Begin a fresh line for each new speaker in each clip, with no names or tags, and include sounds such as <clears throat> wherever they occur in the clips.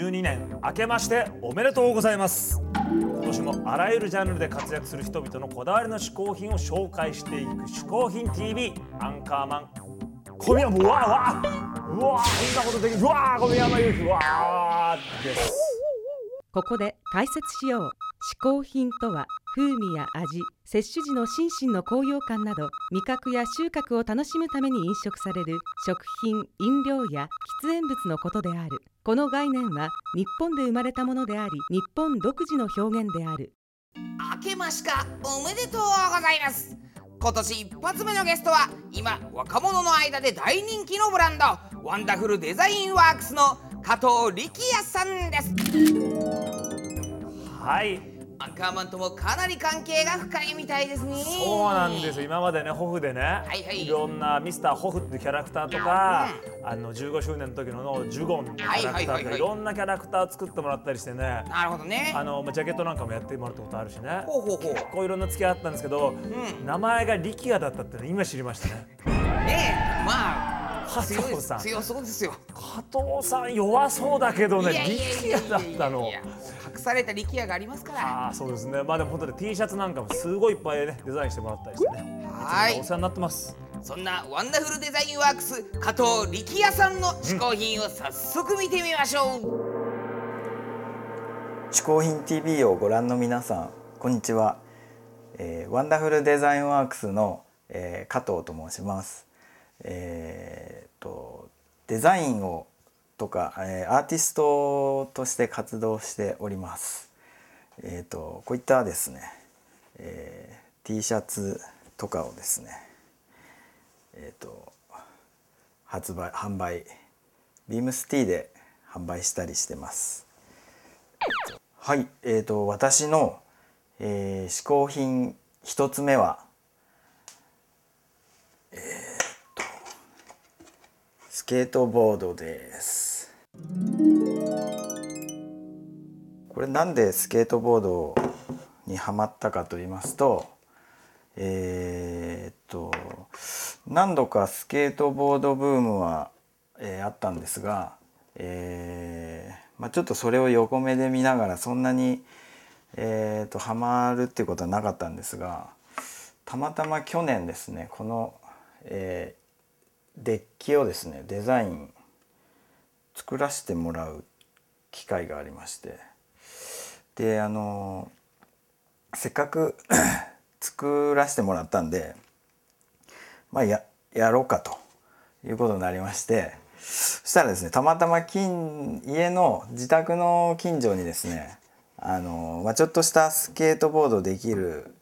2012年明けましておめでとうございます。今年もあらゆるジャンルで活躍する人々のこだわりの嗜好品を紹介していく嗜好品 TV アンカーマン。小宮もうわわうわこんなことできる。うわ小宮山由紀うわです。
ここで解説しよう。嗜好品とは風味や味摂取時の心身の高揚感など味覚や収穫を楽しむために飲食される食品飲料や喫煙物のことである。この概念は日本で生まれたものであり日本独自の表現である。
明けましかおめでとうございます今年一発目のゲストは今若者の間で大人気のブランドワンダフルデザインワークスの加藤力也さんです。
はい
アンカーマンともかなり関係が深いみたいですね。
そうなんですよ。今までねホフでね、
いはい。
ろんなミスターホフっていうキャラクターとか、あの15周年の時ののジュゴンのキャラクター
はいはいはいはい
とかいろんなキャラクター作ってもらったりしてね。
なるほどね。
あのまあジャケットなんかもやってもらったことあるしね。
ほうほうほう。
こういろんな付き合いあったんですけど、名前が力也だったっての今知りましたね。
ねえ。まあ
加藤
強い
さん。
強そうですよ。
加藤さん弱そうだけどね力也だったの。
隠された力也がありますから。
ああそうですね。まあでも本当に T シャツなんかもすごいいっぱいねデザインしてもらったりしてね。
はい。
お世話になってます。
そんなワンダフルデザインワークス加藤力也さんの嗜好品を早速見てみましょう、
嗜好品 TV をご覧の皆さんこんにちは、えーワンダフルデザインワークスの、えー加藤と申しますえーとデザインをとか、えーアーティストとして活動しております。えーとこういったですね、えー T シャツとかをですねえーと発売販売ビームスティーで販売したりしてます。はい、えー、と私の、えー、嗜好品一つ目は、えー、スケートボードです。これなんでスケートボードにハマったかと言いますと、えー、と何度かスケートボードブームは、えーあったんですが、えーまあ、ちょっとそれを横目で見ながらそんなに、えー、とハマるっていうことはなかったんですがたまたま去年ですねこの、えデッキをですねデザイン作らせてもらう機会がありまして。であのせっかく <clears throat> 作らせてもらったんでまあややろうかということになりまして。そしたらですねたまたま近家の自宅の近所にですねあの、まあ、ちょっとしたスケートボードできる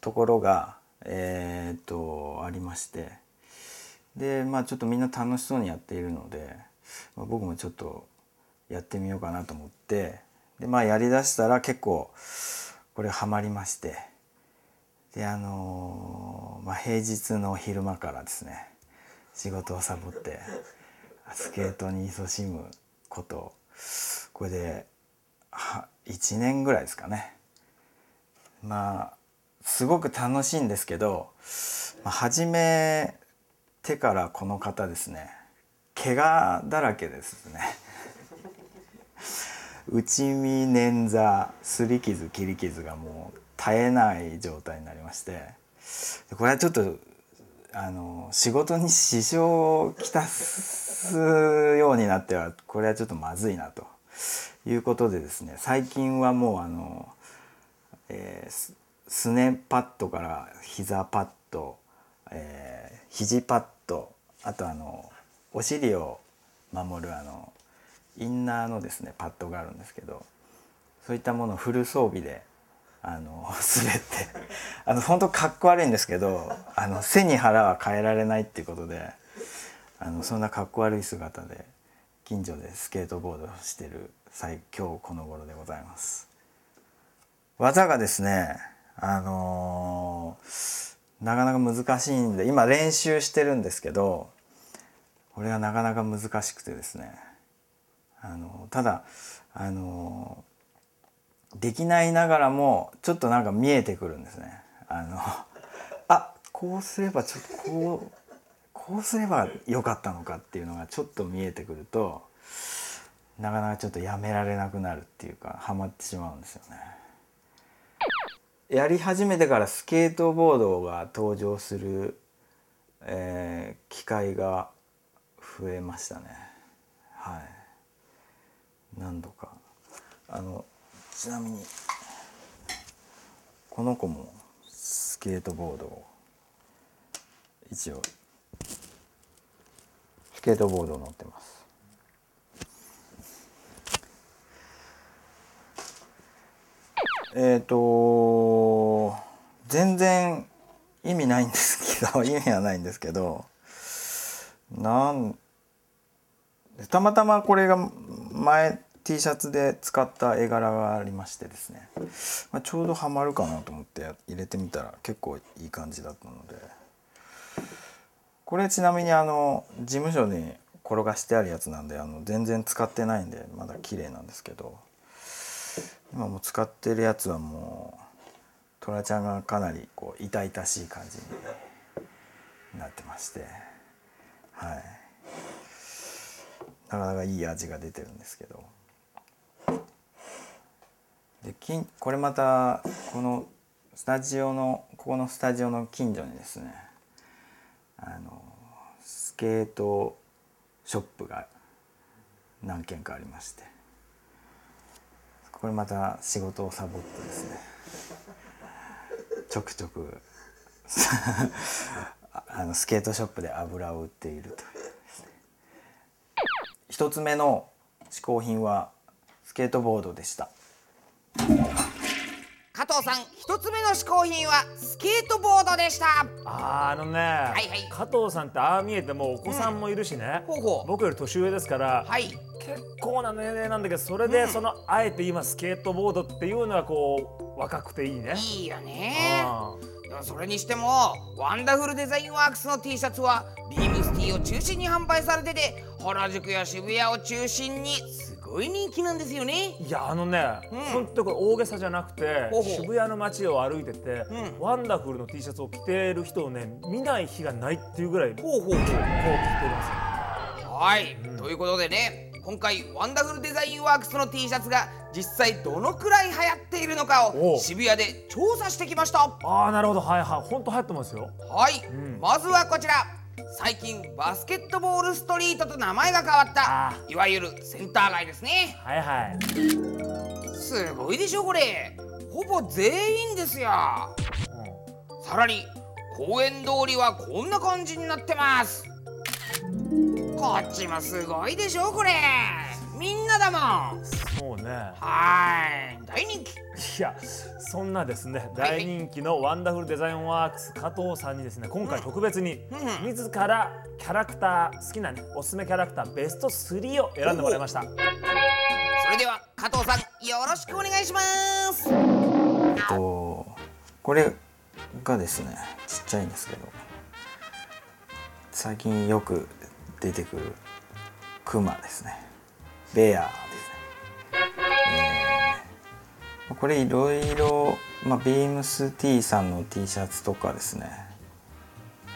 ところがえーっとありまして。でまあちょっとみんな楽しそうにやっているので、まあ、僕もちょっとやってみようかなと思ってでまあやりだしたら結構これハマりましてであのまあ平日の昼間からですね仕事をサボってスケートに勤しむことこれでは1年ぐらいですかね。まあすごく楽しいんですけど、まあ、始めてからこの方ですね。怪我だらけですね。<laughs> 内身捻挫すり傷切り傷がもう絶えない状態になりまして。これはちょっとあの仕事に支障をきたすようになってはこれはちょっとまずいなと。いうことでですね最近はもうあの、えーすねパッドから膝パッド、え肘パッドあとあのお尻を守るあのインナーのですねパッドがあるんですけどそういったものをフル装備であの <laughs> 滑ってあの本当かっこ悪いんですけどあの背に腹は変えられないっていうことであのそんなかっこ悪い姿で近所でスケートボードをしてる最今日この頃でございます。技がですねあのーなかなか難しいんで今練習してるんですけどこれがなかなか難しくてですねあのただあのできないながらもちょっとなんか見えてくるんですね。あのあこうすればちょっとこうこうすればよかったのかっていうのがちょっと見えてくるとなかなかちょっとやめられなくなるっていうかハマってしまうんですよね。やり始めてからスケートボードが登場する、えー機会が増えましたね。はい。何度か。あのちなみにこの子もスケートボードを一応スケートボード乗ってます。えっ、と全然意味ないんですけど <laughs> 意味はないんですけどなんたまたまこれが前 T シャツで使った絵柄がありましてですね、まあ、ちょうどハマるかなと思って入れてみたら結構いい感じだったので。これちなみにあの事務所に転がしてあるやつなんであの全然使ってないんでまだ綺麗なんですけど。今も使ってるやつはもうトラちゃんがかなりこう痛々しい感じになってまして。はい。なかなかいい味が出てるんですけど。でこれまたこのスタジオのここのスタジオの近所にですねあのスケートショップが何軒かありまして。これまた仕事をサボってですね。ちょくちょく <laughs> あのスケートショップで油を売っているという一つ目の嗜好品はスケートボードでした。
加藤さん一つ目の嗜好品はスケートボードでした。
あーあのね、
いはい。
加藤さんってああ見えてもお子さんもいるしね、
ほうほう。
僕より年上ですから、
はい。
結構な年齢なんだけどそれでその、あえて今スケートボードっていうのはこう若くていいね。
いいよね。それにしてもワンダフルデザインワークスの T シャツはビームス T を中心に販売されてて原宿や渋谷を中心にすごい人気なんですよね。
ーいやあのね、
うん。
ほんとこれ大げさじゃなくて
ほうほう。
渋谷の街を歩いてて、
うん
ワンダフルの T シャツを着ている人をね見ない日がないっていうぐらいこう
ほうほう。ほう
着てます
はい、ということでね今回ワンダフルデザインワークスの T シャツが実際どのくらい流行っているのかを渋谷で調査してきました。
ああなるほど。はいはい。ほんと流行ってますよ。
はい、
ん。
まずはこちら最近バスケットボールストリートと名前が変わった。
あ
いわゆるセンター街ですね。
はいはい。
すごいでしょこれ。ほぼ全員ですよ。さらに公園通りはこんな感じになってます。こっちもすごいでしょこれ。みんなだもん
そうね。
はーい。大人気。
いやそんなですね
はい。
大人気のワンダフルデザインワークス加藤さんにですね今回特別に
うん。
自らキャラクター好きなねおすすめキャラクターベスト3を選んでもらいました。
それでは加藤さんよろしくお願いします。
えっとこれがですねちっちゃいんですけど最近よく出てくるクマですね。ベアこれいろいろ、まあ、ビームス T さんの T シャツとかですね。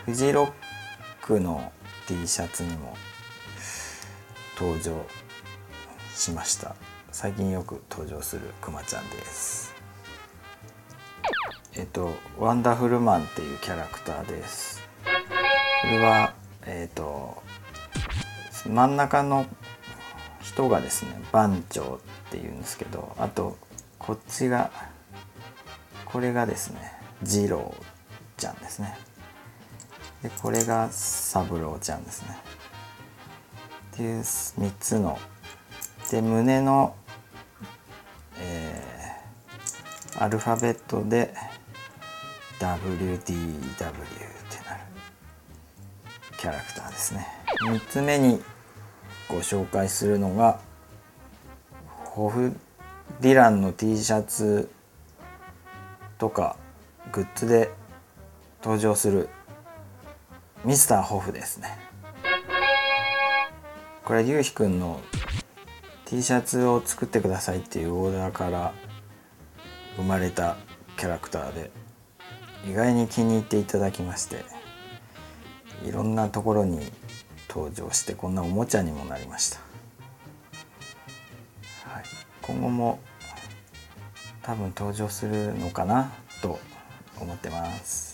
フジロックの T シャツにも登場しました。最近よく登場するクマちゃんです。えっとワンダフルマンっていうキャラクターです。これはえっと真ん中の人がですね番長っていうんですけどあとこっちがこれがですね二郎ちゃんですね。でこれが三郎ちゃんですね。っていう3つので胸の、えーアルファベットで WDW ってなるキャラクターですね。3つ目にご紹介するのがホフディランの T シャツとかグッズで登場するミスターホフですね。これゆうひくんの T シャツを作ってくださいっていうオーダーから生まれたキャラクターで意外に気に入っていただきましていろんなところに登場してこんなおもちゃにもなりました。今後も多分登場するのかなと思ってます。